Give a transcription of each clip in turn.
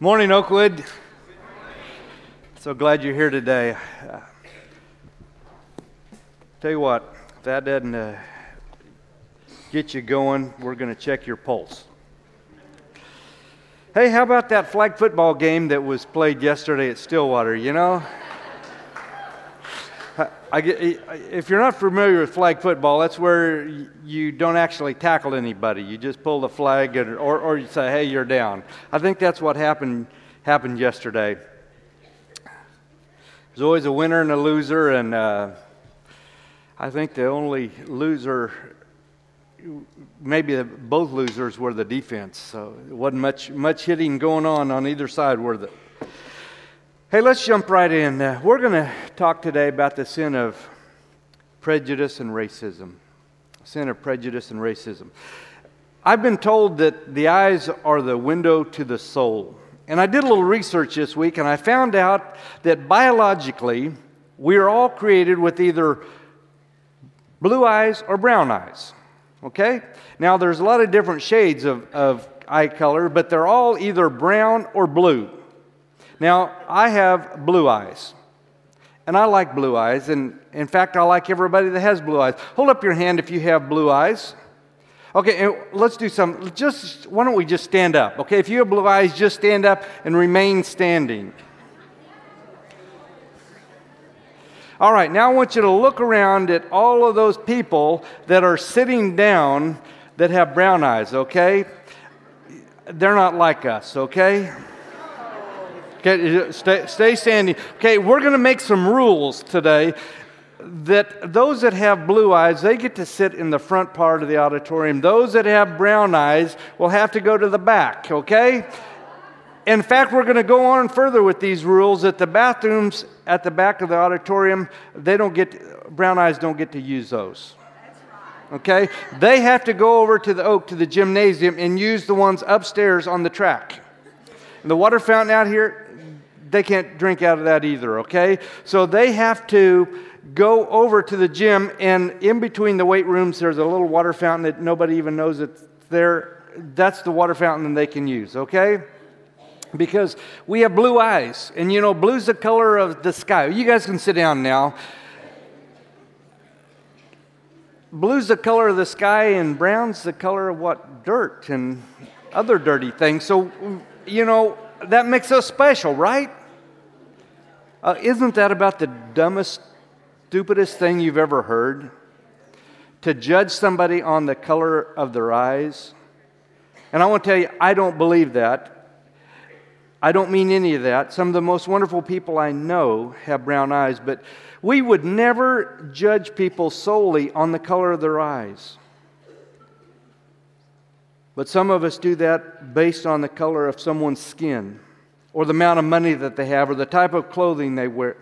Morning, Oakwood. So glad you're here today. Uh, tell you what, if that doesn't uh, get you going, we're going to check your pulse. Hey, how about that flag football game that was played yesterday at Stillwater? You know, I, if you're not familiar with flag football, that's where you don't actually tackle anybody. You just pull the flag, and, or, or you say, "Hey, you're down." I think that's what happened happened yesterday. There's always a winner and a loser, and uh, I think the only loser, maybe the, both losers, were the defense. So it wasn't much much hitting going on on either side, were the Hey, let's jump right in. Uh, we're going to talk today about the sin of prejudice and racism. Sin of prejudice and racism. I've been told that the eyes are the window to the soul. And I did a little research this week and I found out that biologically, we are all created with either blue eyes or brown eyes. Okay? Now, there's a lot of different shades of, of eye color, but they're all either brown or blue. Now, I have blue eyes. And I like blue eyes. And in fact, I like everybody that has blue eyes. Hold up your hand if you have blue eyes. Okay, and let's do some. Just why don't we just stand up? Okay, if you have blue eyes, just stand up and remain standing. All right, now I want you to look around at all of those people that are sitting down that have brown eyes, okay? They're not like us, okay? Okay, stay, stay standing. Okay, we're going to make some rules today that those that have blue eyes, they get to sit in the front part of the auditorium. Those that have brown eyes will have to go to the back, okay? In fact, we're going to go on further with these rules that the bathrooms at the back of the auditorium, they don't get, brown eyes don't get to use those. Okay? They have to go over to the oak, to the gymnasium, and use the ones upstairs on the track. And the water fountain out here, they can't drink out of that either, okay? So they have to go over to the gym, and in between the weight rooms, there's a little water fountain that nobody even knows it's there. That's the water fountain that they can use, okay? Because we have blue eyes, and you know, blue's the color of the sky. You guys can sit down now. Blue's the color of the sky, and brown's the color of what? Dirt and other dirty things. So, you know, that makes us special, right? Uh, isn't that about the dumbest, stupidest thing you've ever heard? To judge somebody on the color of their eyes? And I want to tell you, I don't believe that. I don't mean any of that. Some of the most wonderful people I know have brown eyes, but we would never judge people solely on the color of their eyes. But some of us do that based on the color of someone's skin or the amount of money that they have, or the type of clothing they wear,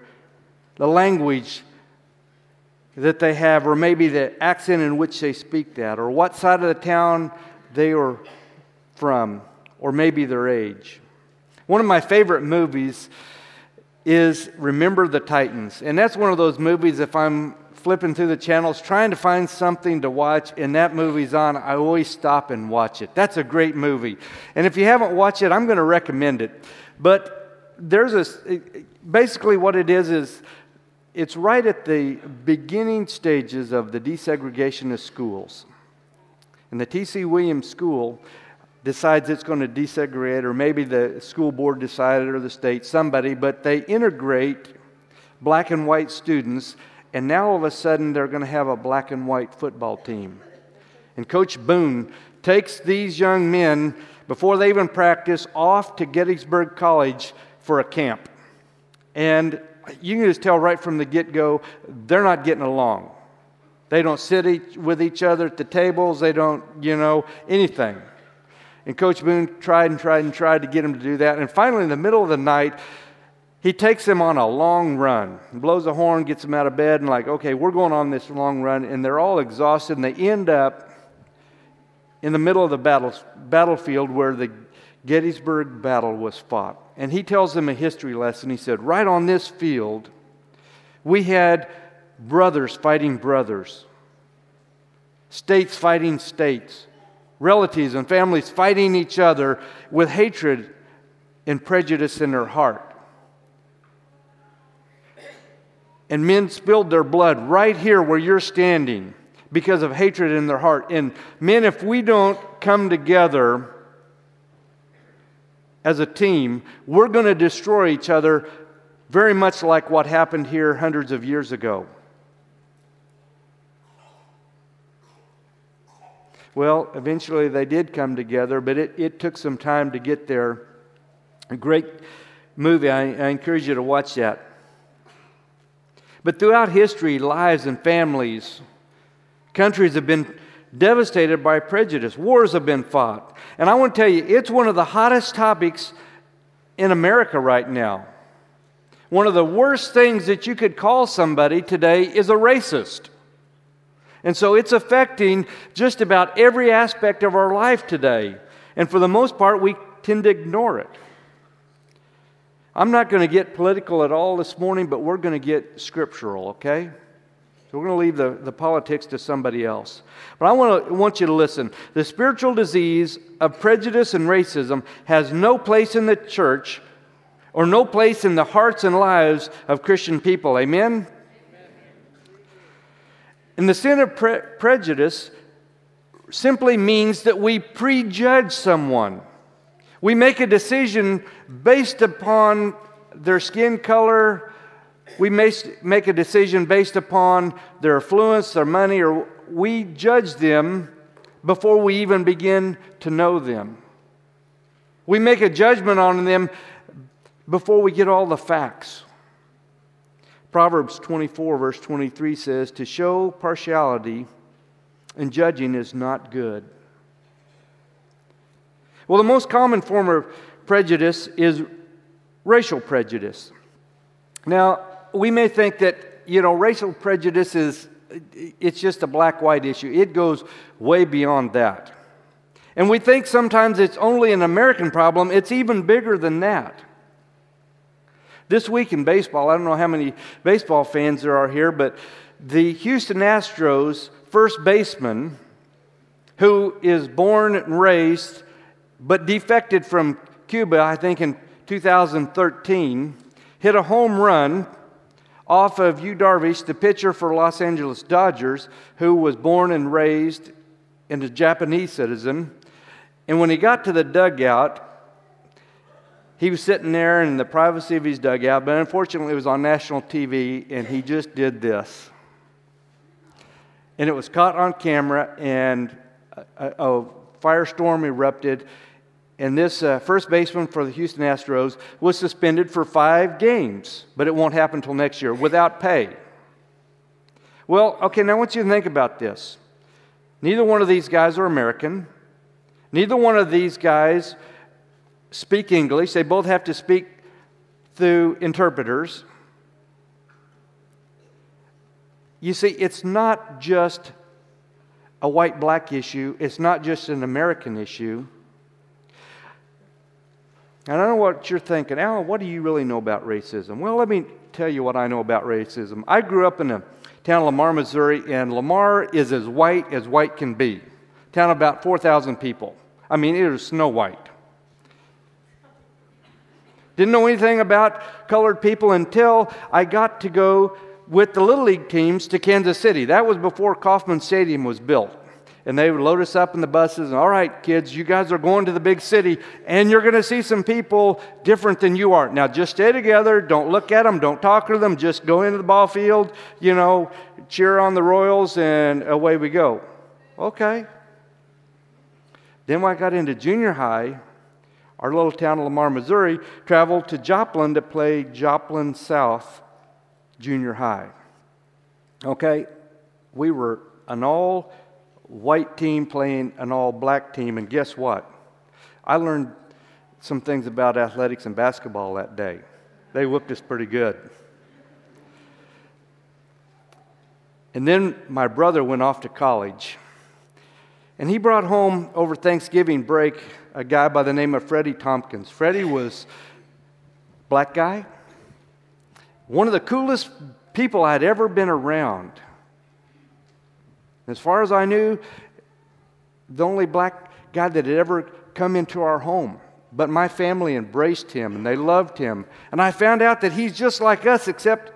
the language that they have, or maybe the accent in which they speak that, or what side of the town they are from, or maybe their age. One of my favorite movies is Remember the Titans. And that's one of those movies, if I'm flipping through the channels trying to find something to watch and that movie's on, I always stop and watch it. That's a great movie. And if you haven't watched it, I'm going to recommend it. But there's a, basically what it is is it's right at the beginning stages of the desegregation of schools. And the T.C. Williams School decides it's going to desegregate, or maybe the school board decided, or the state, somebody, but they integrate black and white students, and now all of a sudden they're going to have a black and white football team. And Coach Boone takes these young men before they even practice, off to Gettysburg College for a camp. And you can just tell right from the get go, they're not getting along. They don't sit each, with each other at the tables, they don't, you know, anything. And Coach Boone tried and tried and tried to get them to do that. And finally, in the middle of the night, he takes them on a long run, blows a horn, gets them out of bed, and, like, okay, we're going on this long run. And they're all exhausted, and they end up in the middle of the battle, battlefield where the Gettysburg battle was fought. And he tells them a history lesson. He said, Right on this field, we had brothers fighting brothers, states fighting states, relatives and families fighting each other with hatred and prejudice in their heart. And men spilled their blood right here where you're standing because of hatred in their heart. And men, if we don't come together as a team, we're going to destroy each other very much like what happened here hundreds of years ago. Well, eventually they did come together, but it, it took some time to get there. A great movie. I, I encourage you to watch that. But throughout history, lives and families, countries have been devastated by prejudice. Wars have been fought. And I want to tell you, it's one of the hottest topics in America right now. One of the worst things that you could call somebody today is a racist. And so it's affecting just about every aspect of our life today. And for the most part, we tend to ignore it. I'm not going to get political at all this morning, but we're going to get scriptural, okay? So we're going to leave the, the politics to somebody else. But I want, to, want you to listen. The spiritual disease of prejudice and racism has no place in the church or no place in the hearts and lives of Christian people. Amen? And the sin of pre- prejudice simply means that we prejudge someone. We make a decision based upon their skin color, we make a decision based upon their affluence, their money, or we judge them before we even begin to know them. We make a judgment on them before we get all the facts. Proverbs 24, verse 23 says, To show partiality in judging is not good. Well, the most common form of prejudice is racial prejudice. Now, we may think that, you know, racial prejudice is it's just a black white issue. It goes way beyond that. And we think sometimes it's only an American problem. It's even bigger than that. This week in baseball, I don't know how many baseball fans there are here, but the Houston Astros first baseman, who is born and raised but defected from Cuba, I think in 2013, hit a home run off of Yu Darvish, the pitcher for Los Angeles Dodgers, who was born and raised and a Japanese citizen. And when he got to the dugout, he was sitting there in the privacy of his dugout, but unfortunately it was on national TV, and he just did this. And it was caught on camera, and a, a firestorm erupted, and this uh, first baseman for the Houston Astros was suspended for five games, but it won't happen until next year without pay. Well, okay, now I want you to think about this. Neither one of these guys are American. Neither one of these guys speak English. They both have to speak through interpreters. You see, it's not just a white black issue, it's not just an American issue. I don't know what you're thinking. Alan, what do you really know about racism? Well, let me tell you what I know about racism. I grew up in the town of Lamar, Missouri, and Lamar is as white as white can be. Town of about 4,000 people. I mean, it is snow white. Didn't know anything about colored people until I got to go with the Little League teams to Kansas City. That was before Kauffman Stadium was built and they would load us up in the buses. And all right, kids, you guys are going to the big city, and you're going to see some people different than you are. Now, just stay together. Don't look at them. Don't talk to them. Just go into the ball field, you know, cheer on the Royals, and away we go. Okay. Then when I got into junior high, our little town of Lamar, Missouri, traveled to Joplin to play Joplin South Junior High. Okay, we were an all white team playing an all black team, and guess what? I learned some things about athletics and basketball that day. They whooped us pretty good. And then my brother went off to college. And he brought home over Thanksgiving break a guy by the name of Freddie Tompkins. Freddie was black guy, one of the coolest people I'd ever been around. As far as I knew, the only black guy that had ever come into our home. But my family embraced him and they loved him. And I found out that he's just like us, except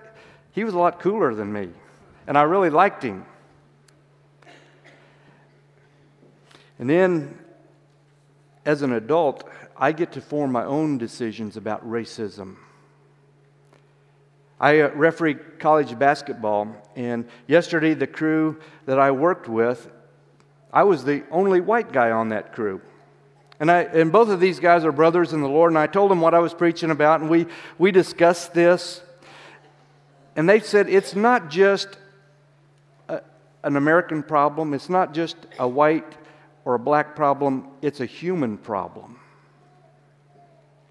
he was a lot cooler than me. And I really liked him. And then, as an adult, I get to form my own decisions about racism. I uh, referee college basketball, and yesterday, the crew that I worked with, I was the only white guy on that crew. And, I, and both of these guys are brothers in the Lord, and I told them what I was preaching about, and we, we discussed this. And they said it's not just a, an American problem, it's not just a white or a black problem, it's a human problem.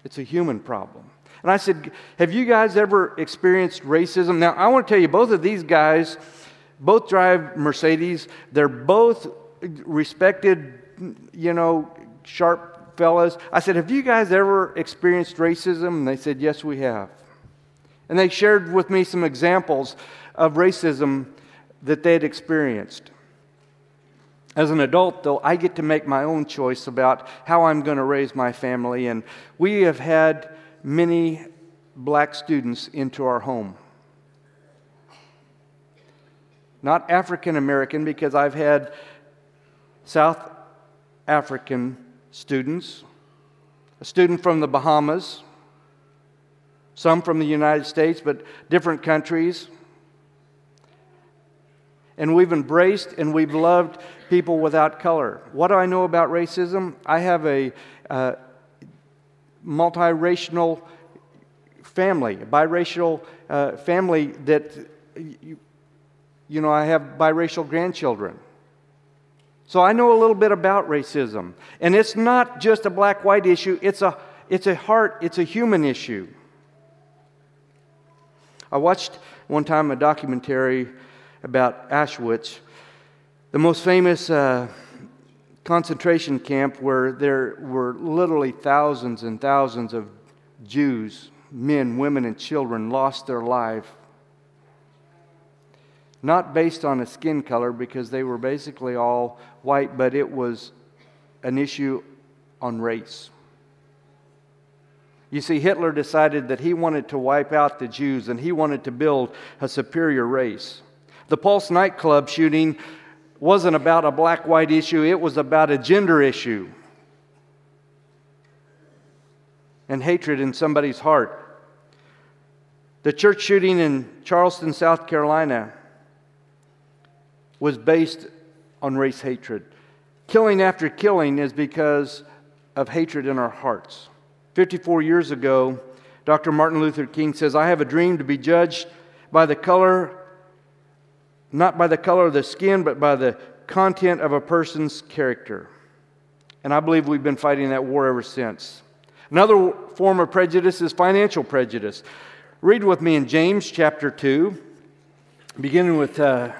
It's a human problem. And I said, Have you guys ever experienced racism? Now, I want to tell you, both of these guys both drive Mercedes. They're both respected, you know, sharp fellas. I said, Have you guys ever experienced racism? And they said, Yes, we have. And they shared with me some examples of racism that they had experienced. As an adult, though, I get to make my own choice about how I'm going to raise my family. And we have had many black students into our home. Not African American, because I've had South African students, a student from the Bahamas, some from the United States, but different countries. And we've embraced and we've loved people without color. What do I know about racism? I have a uh, multiracial family, a biracial uh, family that, you, you know, I have biracial grandchildren. So I know a little bit about racism. And it's not just a black white issue, it's a, it's a heart, it's a human issue. I watched one time a documentary about Auschwitz, the most famous uh, concentration camp where there were literally thousands and thousands of Jews, men, women, and children, lost their life not based on a skin color because they were basically all white, but it was an issue on race. You see, Hitler decided that he wanted to wipe out the Jews and he wanted to build a superior race. The Pulse nightclub shooting wasn't about a black white issue, it was about a gender issue and hatred in somebody's heart. The church shooting in Charleston, South Carolina, was based on race hatred. Killing after killing is because of hatred in our hearts. 54 years ago, Dr. Martin Luther King says, I have a dream to be judged by the color, not by the color of the skin, but by the content of a person's character. And I believe we've been fighting that war ever since. Another form of prejudice is financial prejudice. Read with me in James chapter 2, beginning with uh,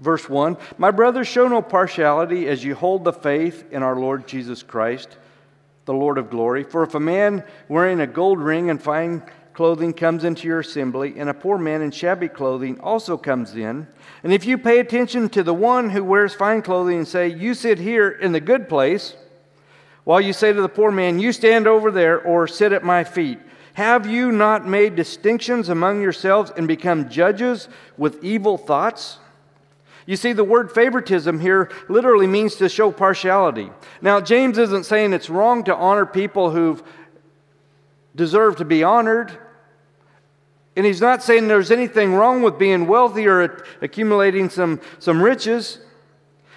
Verse 1 My brothers, show no partiality as you hold the faith in our Lord Jesus Christ, the Lord of glory. For if a man wearing a gold ring and fine clothing comes into your assembly, and a poor man in shabby clothing also comes in, and if you pay attention to the one who wears fine clothing and say, You sit here in the good place, while you say to the poor man, You stand over there or sit at my feet, have you not made distinctions among yourselves and become judges with evil thoughts? You see, the word favoritism here literally means to show partiality. Now, James isn't saying it's wrong to honor people who've deserved to be honored. And he's not saying there's anything wrong with being wealthy or accumulating some, some riches.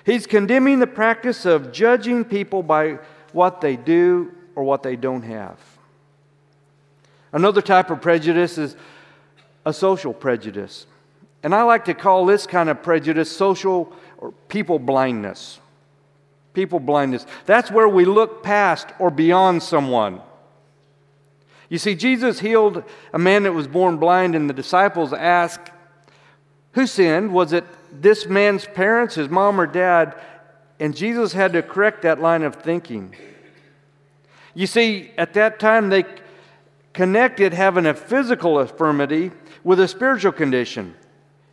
He's condemning the practice of judging people by what they do or what they don't have. Another type of prejudice is a social prejudice. And I like to call this kind of prejudice social or people blindness. People blindness. That's where we look past or beyond someone. You see, Jesus healed a man that was born blind, and the disciples asked, Who sinned? Was it this man's parents, his mom or dad? And Jesus had to correct that line of thinking. You see, at that time, they connected having a physical infirmity with a spiritual condition.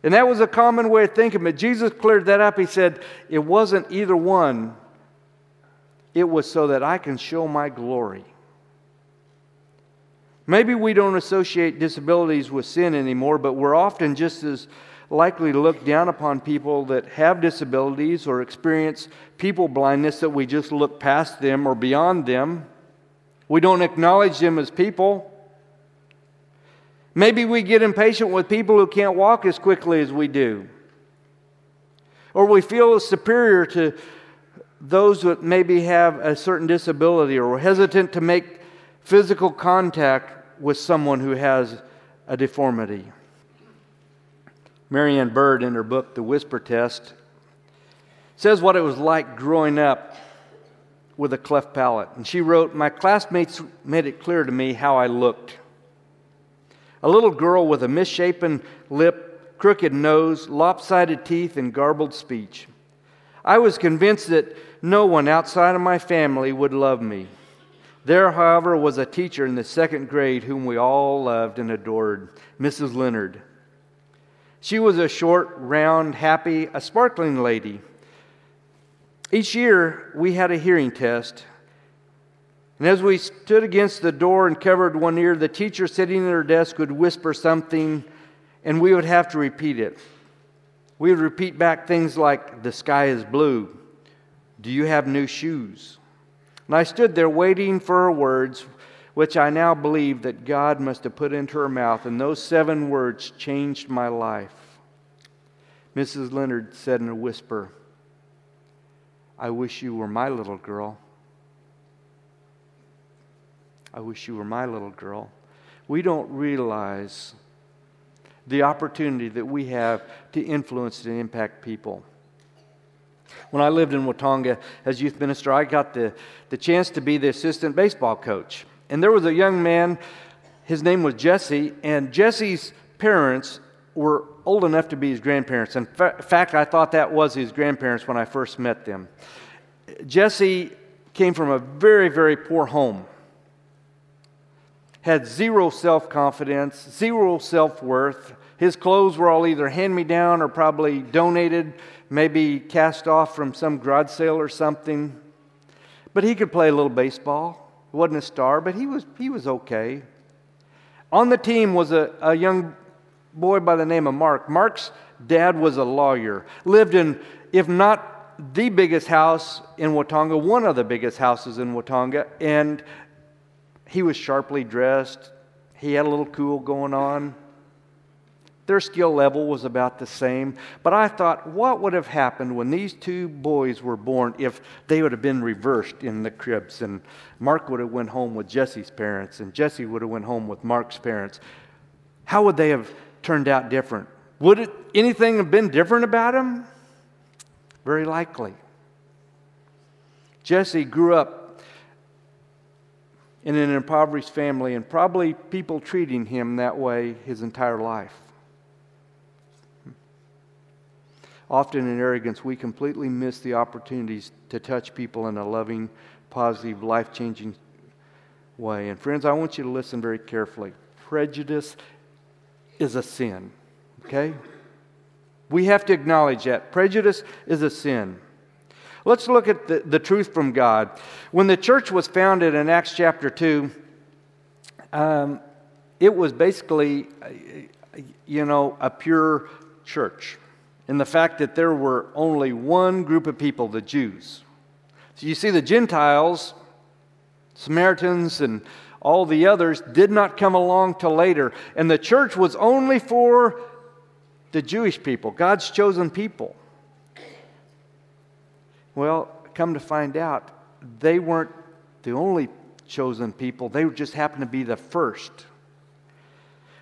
And that was a common way of thinking, but Jesus cleared that up. He said it wasn't either one, it was so that I can show my glory. Maybe we don't associate disabilities with sin anymore, but we're often just as likely to look down upon people that have disabilities or experience people blindness that we just look past them or beyond them. We don't acknowledge them as people. Maybe we get impatient with people who can't walk as quickly as we do. Or we feel superior to those that maybe have a certain disability or hesitant to make physical contact with someone who has a deformity. Mary Ann Bird, in her book, The Whisper Test, says what it was like growing up with a cleft palate. And she wrote, My classmates made it clear to me how I looked. A little girl with a misshapen lip, crooked nose, lopsided teeth, and garbled speech. I was convinced that no one outside of my family would love me. There, however, was a teacher in the second grade whom we all loved and adored, Mrs. Leonard. She was a short, round, happy, a sparkling lady. Each year, we had a hearing test. And as we stood against the door and covered one ear, the teacher sitting at her desk would whisper something, and we would have to repeat it. We would repeat back things like, The sky is blue. Do you have new shoes? And I stood there waiting for her words, which I now believe that God must have put into her mouth, and those seven words changed my life. Mrs. Leonard said in a whisper, I wish you were my little girl. I wish you were my little girl. We don't realize the opportunity that we have to influence and impact people. When I lived in Watonga as youth minister, I got the, the chance to be the assistant baseball coach. And there was a young man, his name was Jesse, and Jesse's parents were old enough to be his grandparents. In fact, I thought that was his grandparents when I first met them. Jesse came from a very, very poor home, had zero self confidence, zero self worth. His clothes were all either hand me down or probably donated, maybe cast off from some garage sale or something. But he could play a little baseball He wasn't a star, but he was, he was okay. On the team was a, a young boy by the name of Mark. Mark's dad was a lawyer, lived in, if not the biggest house in Watonga, one of the biggest houses in Watonga, and he was sharply dressed. He had a little cool going on. Their skill level was about the same. But I thought, what would have happened when these two boys were born if they would have been reversed in the cribs? And Mark would have went home with Jesse's parents, and Jesse would have went home with Mark's parents. How would they have turned out different? Would it, anything have been different about them? Very likely. Jesse grew up in an impoverished family, and probably people treating him that way his entire life. Often in arrogance, we completely miss the opportunities to touch people in a loving, positive, life changing way. And friends, I want you to listen very carefully. Prejudice is a sin, okay? We have to acknowledge that. Prejudice is a sin. Let's look at the, the truth from God. When the church was founded in Acts chapter 2, um, it was basically, you know, a pure church in the fact that there were only one group of people, the Jews. So you see, the Gentiles, Samaritans, and all the others did not come along till later. And the church was only for the Jewish people, God's chosen people. Well, come to find out, they weren't the only chosen people, they just happened to be the first.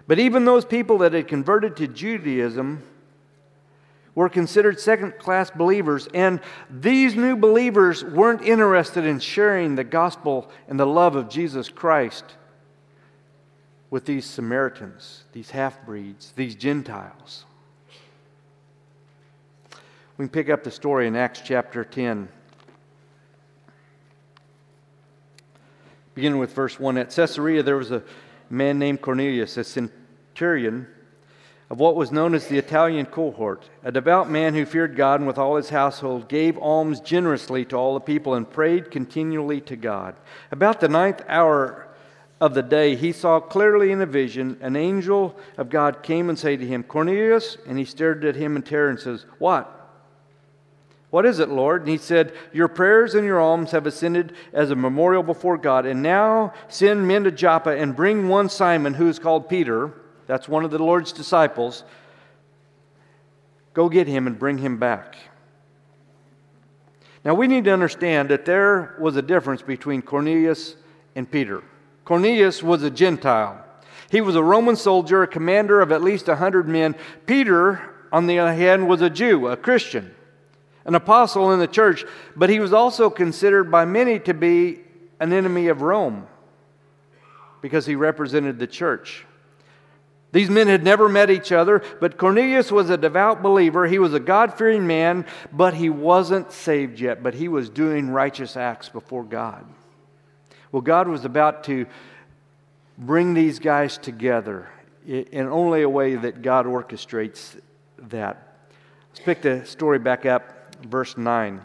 But even those people that had converted to Judaism were considered second class believers, and these new believers weren't interested in sharing the gospel and the love of Jesus Christ with these Samaritans, these half breeds, these Gentiles. We can pick up the story in Acts chapter 10. Beginning with verse 1 At Caesarea, there was a man named Cornelius, a centurion of what was known as the Italian cohort, a devout man who feared God and with all his household gave alms generously to all the people and prayed continually to God. About the ninth hour of the day, he saw clearly in a vision an angel of God came and said to him, Cornelius, and he stared at him in terror and says, What? What is it, Lord? And he said, Your prayers and your alms have ascended as a memorial before God. And now send men to Joppa and bring one Simon, who is called Peter that's one of the Lord's disciples. Go get him and bring him back. Now, we need to understand that there was a difference between Cornelius and Peter. Cornelius was a Gentile. He was a Roman soldier, a commander of at least 100 men. Peter, on the other hand, was a Jew, a Christian, an apostle in the church, but he was also considered by many to be an enemy of Rome because he represented the church. These men had never met each other, but Cornelius was a devout believer. He was a God fearing man, but he wasn't saved yet, but he was doing righteous acts before God. Well, God was about to bring these guys together in only a way that God orchestrates that. Let's pick the story back up, verse 9,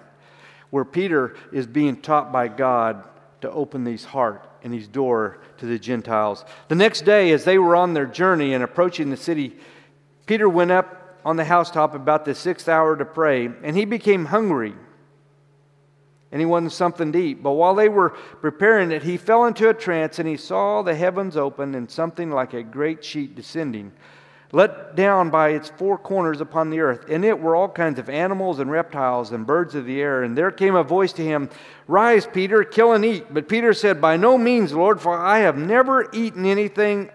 where Peter is being taught by God to open these heart and his door to the Gentiles. The next day, as they were on their journey and approaching the city, Peter went up on the housetop about the sixth hour to pray, and he became hungry. And he wanted something to eat. But while they were preparing it, he fell into a trance and he saw the heavens open and something like a great sheet descending let down by its four corners upon the earth. In it were all kinds of animals and reptiles and birds of the air. And there came a voice to him, Rise, Peter, kill and eat. But Peter said, By no means, Lord, for I have never eaten anything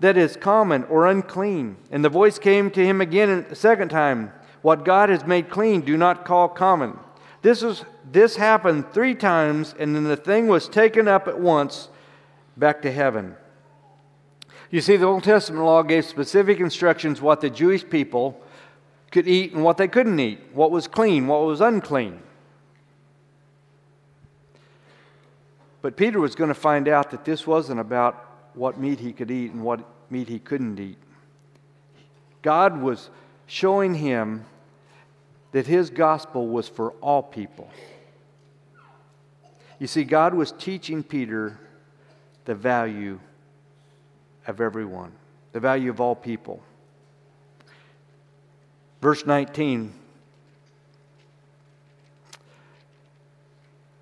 that is common or unclean. And the voice came to him again a second time, What God has made clean, do not call common. This, was, this happened three times, and then the thing was taken up at once back to heaven. You see, the Old Testament law gave specific instructions what the Jewish people could eat and what they couldn't eat, what was clean, what was unclean. But Peter was going to find out that this wasn't about what meat he could eat and what meat he couldn't eat. God was showing him that his gospel was for all people. You see, God was teaching Peter the value of everyone, the value of all people. Verse 19.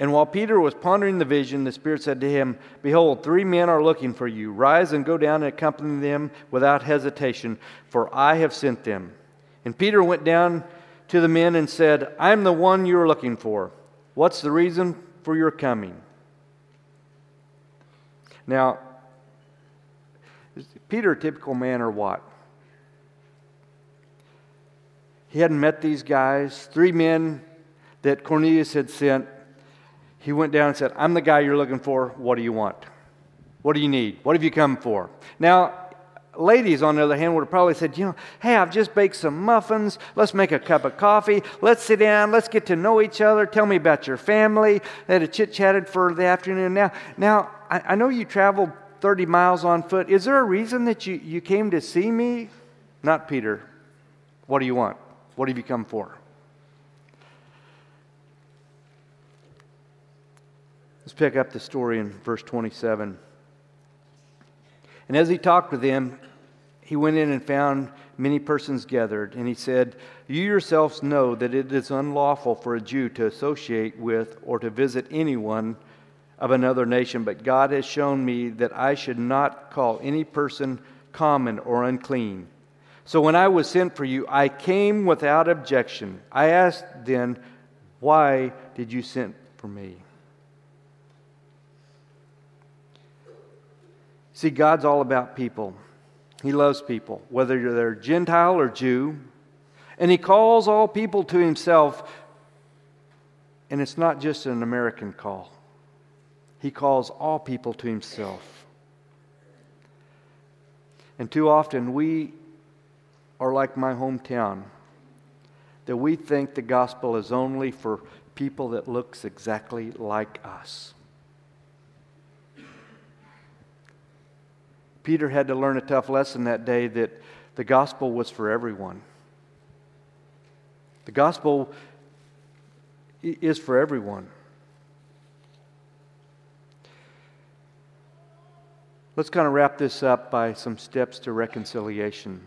And while Peter was pondering the vision, the Spirit said to him, Behold, three men are looking for you. Rise and go down and accompany them without hesitation, for I have sent them. And Peter went down to the men and said, I am the one you are looking for. What's the reason for your coming? Now, Peter a typical man or what? He hadn't met these guys, three men that Cornelius had sent. He went down and said, I'm the guy you're looking for. What do you want? What do you need? What have you come for? Now, ladies, on the other hand, would have probably said, You know, hey, I've just baked some muffins. Let's make a cup of coffee. Let's sit down. Let's get to know each other. Tell me about your family. They had chit chatted for the afternoon. Now, now I, I know you traveled 30 miles on foot. Is there a reason that you, you came to see me? Not Peter. What do you want? What have you come for? Let's pick up the story in verse 27. And as he talked with them, he went in and found many persons gathered, and he said, You yourselves know that it is unlawful for a Jew to associate with or to visit anyone of another nation, but God has shown me that I should not call any person common or unclean. So when I was sent for you, I came without objection. I asked then, Why did you send for me? See, God's all about people. He loves people, whether they're Gentile or Jew. And He calls all people to Himself. And it's not just an American call. He calls all people to himself. And too often we are like my hometown, that we think the gospel is only for people that looks exactly like us. Peter had to learn a tough lesson that day that the gospel was for everyone. The gospel is for everyone. Let's kind of wrap this up by some steps to reconciliation.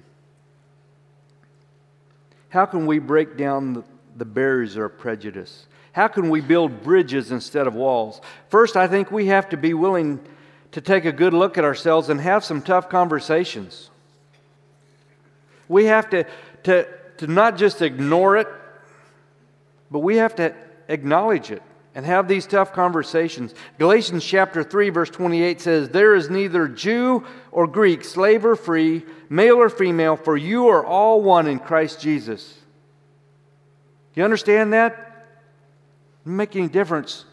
How can we break down the barriers of prejudice? How can we build bridges instead of walls? First, I think we have to be willing to take a good look at ourselves and have some tough conversations. We have to, to, to not just ignore it, but we have to acknowledge it and have these tough conversations. Galatians chapter 3 verse 28 says, "There is neither Jew or Greek, slave or free, male or female, for you are all one in Christ Jesus." You understand that? Make any difference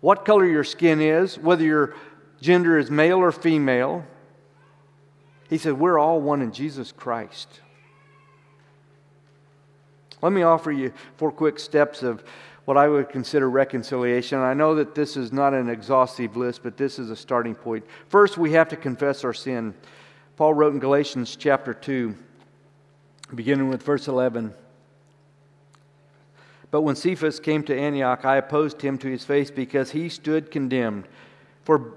what color your skin is, whether your gender is male or female. He said, We're all one in Jesus Christ. Let me offer you four quick steps of what I would consider reconciliation. I know that this is not an exhaustive list, but this is a starting point. First, we have to confess our sin. Paul wrote in Galatians chapter 2, beginning with verse 11. But when Cephas came to Antioch, I opposed him to his face because he stood condemned. For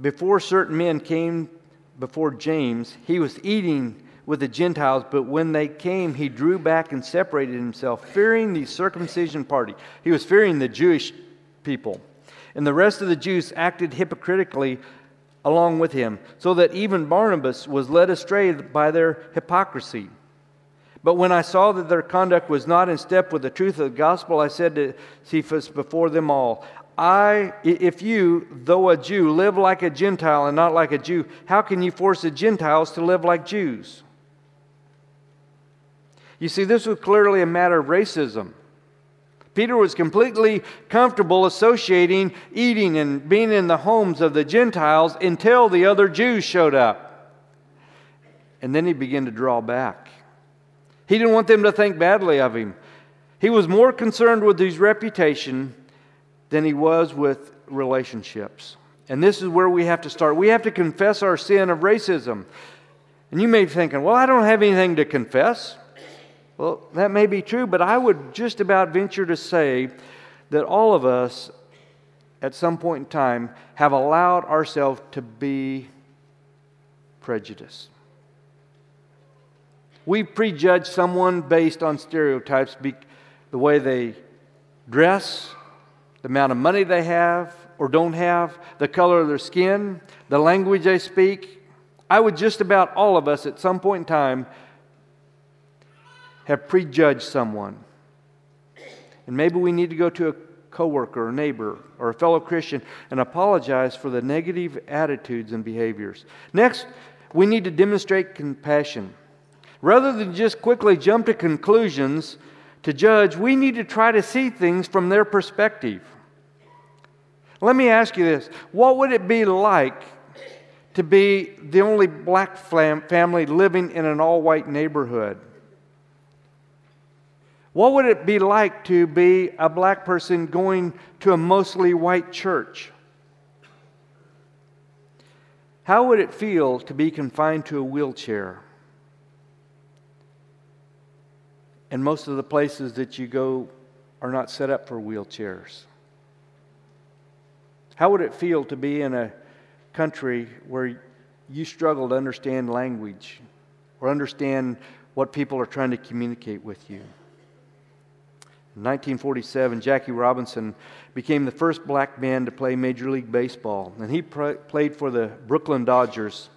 before certain men came before James, he was eating with the Gentiles, but when they came, he drew back and separated himself, fearing the circumcision party. He was fearing the Jewish people. And the rest of the Jews acted hypocritically along with him, so that even Barnabas was led astray by their hypocrisy. But when I saw that their conduct was not in step with the truth of the gospel, I said to Cephas before them all, I, if you, though a Jew, live like a Gentile and not like a Jew, how can you force the Gentiles to live like Jews? You see, this was clearly a matter of racism. Peter was completely comfortable associating eating and being in the homes of the Gentiles until the other Jews showed up. And then he began to draw back. He didn't want them to think badly of him. He was more concerned with his reputation than he was with relationships. And this is where we have to start. We have to confess our sin of racism. And you may be thinking, well, I don't have anything to confess. Well, that may be true, but I would just about venture to say that all of us, at some point in time, have allowed ourselves to be prejudiced. We prejudge someone based on stereotypes, the way they dress, the amount of money they have or don't have, the color of their skin, the language they speak. I would just about all of us at some point in time have prejudged someone. And maybe we need to go to a coworker, or neighbor, or a fellow Christian and apologize for the negative attitudes and behaviors. Next, we need to demonstrate compassion. Rather than just quickly jump to conclusions, to judge, we need to try to see things from their perspective. Let me ask you this what would it be like to be the only black family living in an all white neighborhood? What would it be like to be a black person going to a mostly white church? How would it feel to be confined to a wheelchair? And most of the places that you go are not set up for wheelchairs. How would it feel to be in a country where you struggle to understand language or understand what people are trying to communicate with you? In 1947, Jackie Robinson became the first black man to play Major League Baseball, and he pr- played for the Brooklyn Dodgers.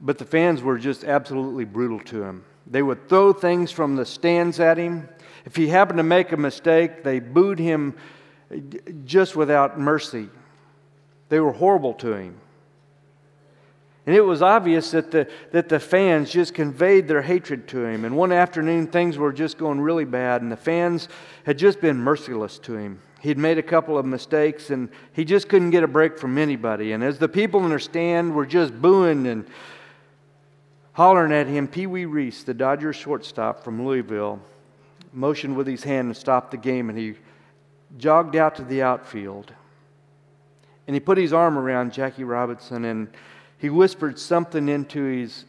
But the fans were just absolutely brutal to him. They would throw things from the stands at him. If he happened to make a mistake, they booed him just without mercy. They were horrible to him. And it was obvious that the, that the fans just conveyed their hatred to him. And one afternoon, things were just going really bad, and the fans had just been merciless to him. He'd made a couple of mistakes, and he just couldn't get a break from anybody. And as the people in their stand were just booing and hollering at him, Pee Wee Reese, the Dodgers shortstop from Louisville, motioned with his hand and stopped the game, and he jogged out to the outfield. And he put his arm around Jackie Robinson and he whispered something into his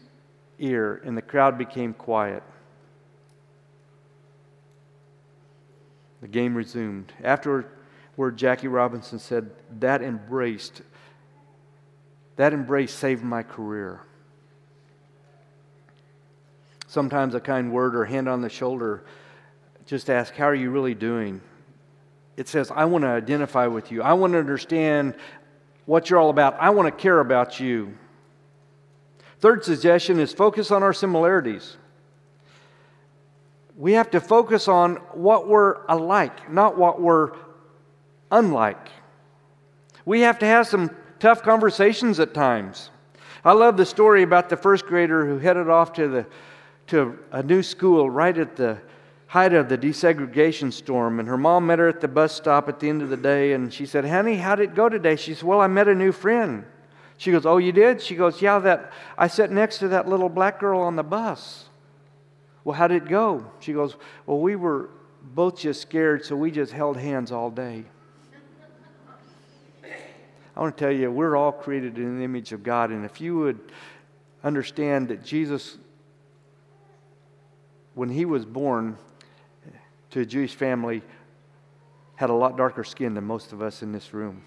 ear, and the crowd became quiet. The game resumed. Afterward, Jackie Robinson said, That embraced, that embrace saved my career. Sometimes a kind word or hand on the shoulder, just ask, How are you really doing? It says, I want to identify with you. I want to understand what you're all about. I want to care about you. Third suggestion is focus on our similarities. We have to focus on what we're alike, not what we're unlike. We have to have some tough conversations at times. I love the story about the first grader who headed off to, the, to a new school right at the height of the desegregation storm. And her mom met her at the bus stop at the end of the day. And she said, Honey, how did it go today? She said, Well, I met a new friend. She goes, Oh, you did? She goes, Yeah, that I sat next to that little black girl on the bus. Well, how did it go? She goes, Well, we were both just scared, so we just held hands all day. I want to tell you, we're all created in the image of God. And if you would understand that Jesus, when he was born to a Jewish family, had a lot darker skin than most of us in this room.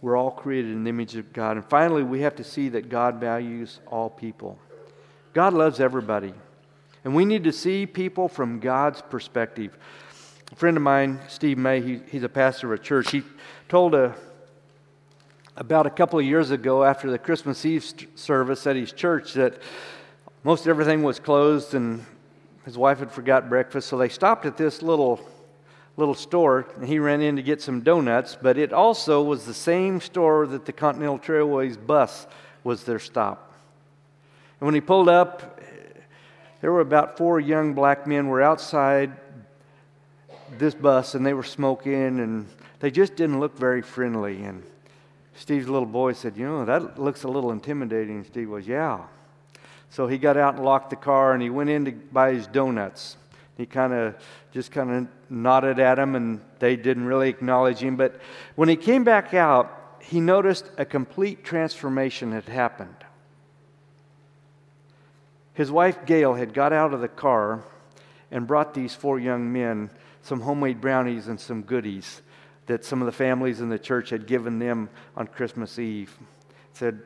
We're all created in the image of God. And finally, we have to see that God values all people. God loves everybody. And we need to see people from God's perspective. A friend of mine, Steve May, he, he's a pastor of a church. He told a, about a couple of years ago after the Christmas Eve service at his church that most everything was closed and his wife had forgot breakfast. So they stopped at this little little store, and he ran in to get some donuts, but it also was the same store that the Continental Trailways bus was their stop. And when he pulled up, there were about four young black men were outside this bus and they were smoking and they just didn't look very friendly and Steve's little boy said, "You know, that looks a little intimidating." And Steve was, "Yeah." So he got out and locked the car and he went in to buy his donuts. He kind of just kind of nodded at them, and they didn't really acknowledge him. But when he came back out, he noticed a complete transformation had happened. His wife, Gail, had got out of the car and brought these four young men some homemade brownies and some goodies that some of the families in the church had given them on Christmas Eve. Said,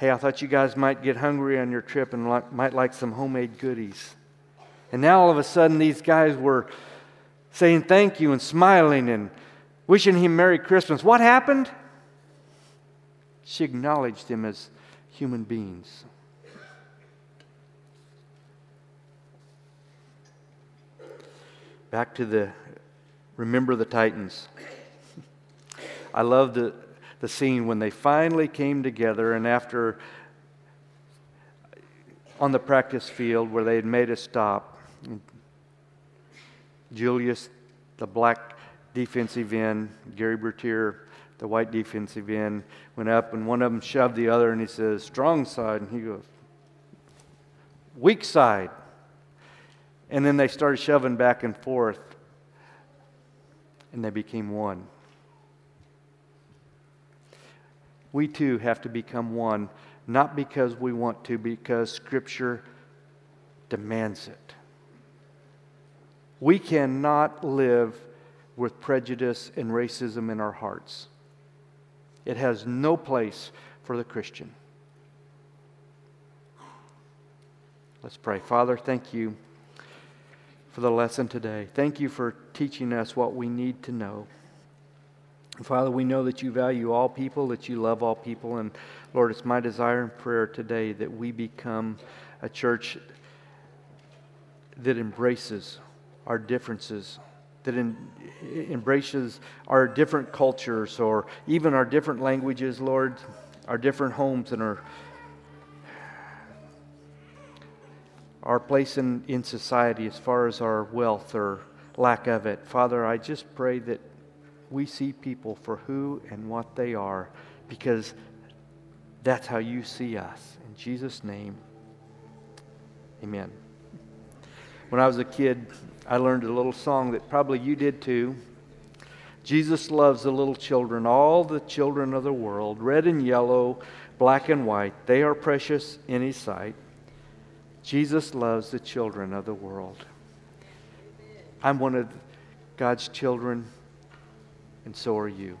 Hey, I thought you guys might get hungry on your trip and might like some homemade goodies. And now all of a sudden, these guys were saying thank you and smiling and wishing him Merry Christmas. What happened? She acknowledged him as human beings. Back to the remember the Titans. I love the, the scene when they finally came together and after on the practice field where they had made a stop Julius, the black defensive end, Gary Bertier, the white defensive end, went up and one of them shoved the other and he says, strong side. And he goes, weak side. And then they started shoving back and forth and they became one. We too have to become one, not because we want to, because Scripture demands it. We cannot live with prejudice and racism in our hearts. It has no place for the Christian. Let's pray. Father, thank you for the lesson today. Thank you for teaching us what we need to know. Father, we know that you value all people, that you love all people. And Lord, it's my desire and prayer today that we become a church that embraces our differences, that in, embraces our different cultures or even our different languages, Lord, our different homes and our, our place in, in society as far as our wealth or lack of it. Father, I just pray that we see people for who and what they are because that's how you see us. In Jesus' name, amen. When I was a kid, I learned a little song that probably you did too. Jesus loves the little children, all the children of the world, red and yellow, black and white. They are precious in His sight. Jesus loves the children of the world. I'm one of God's children, and so are you.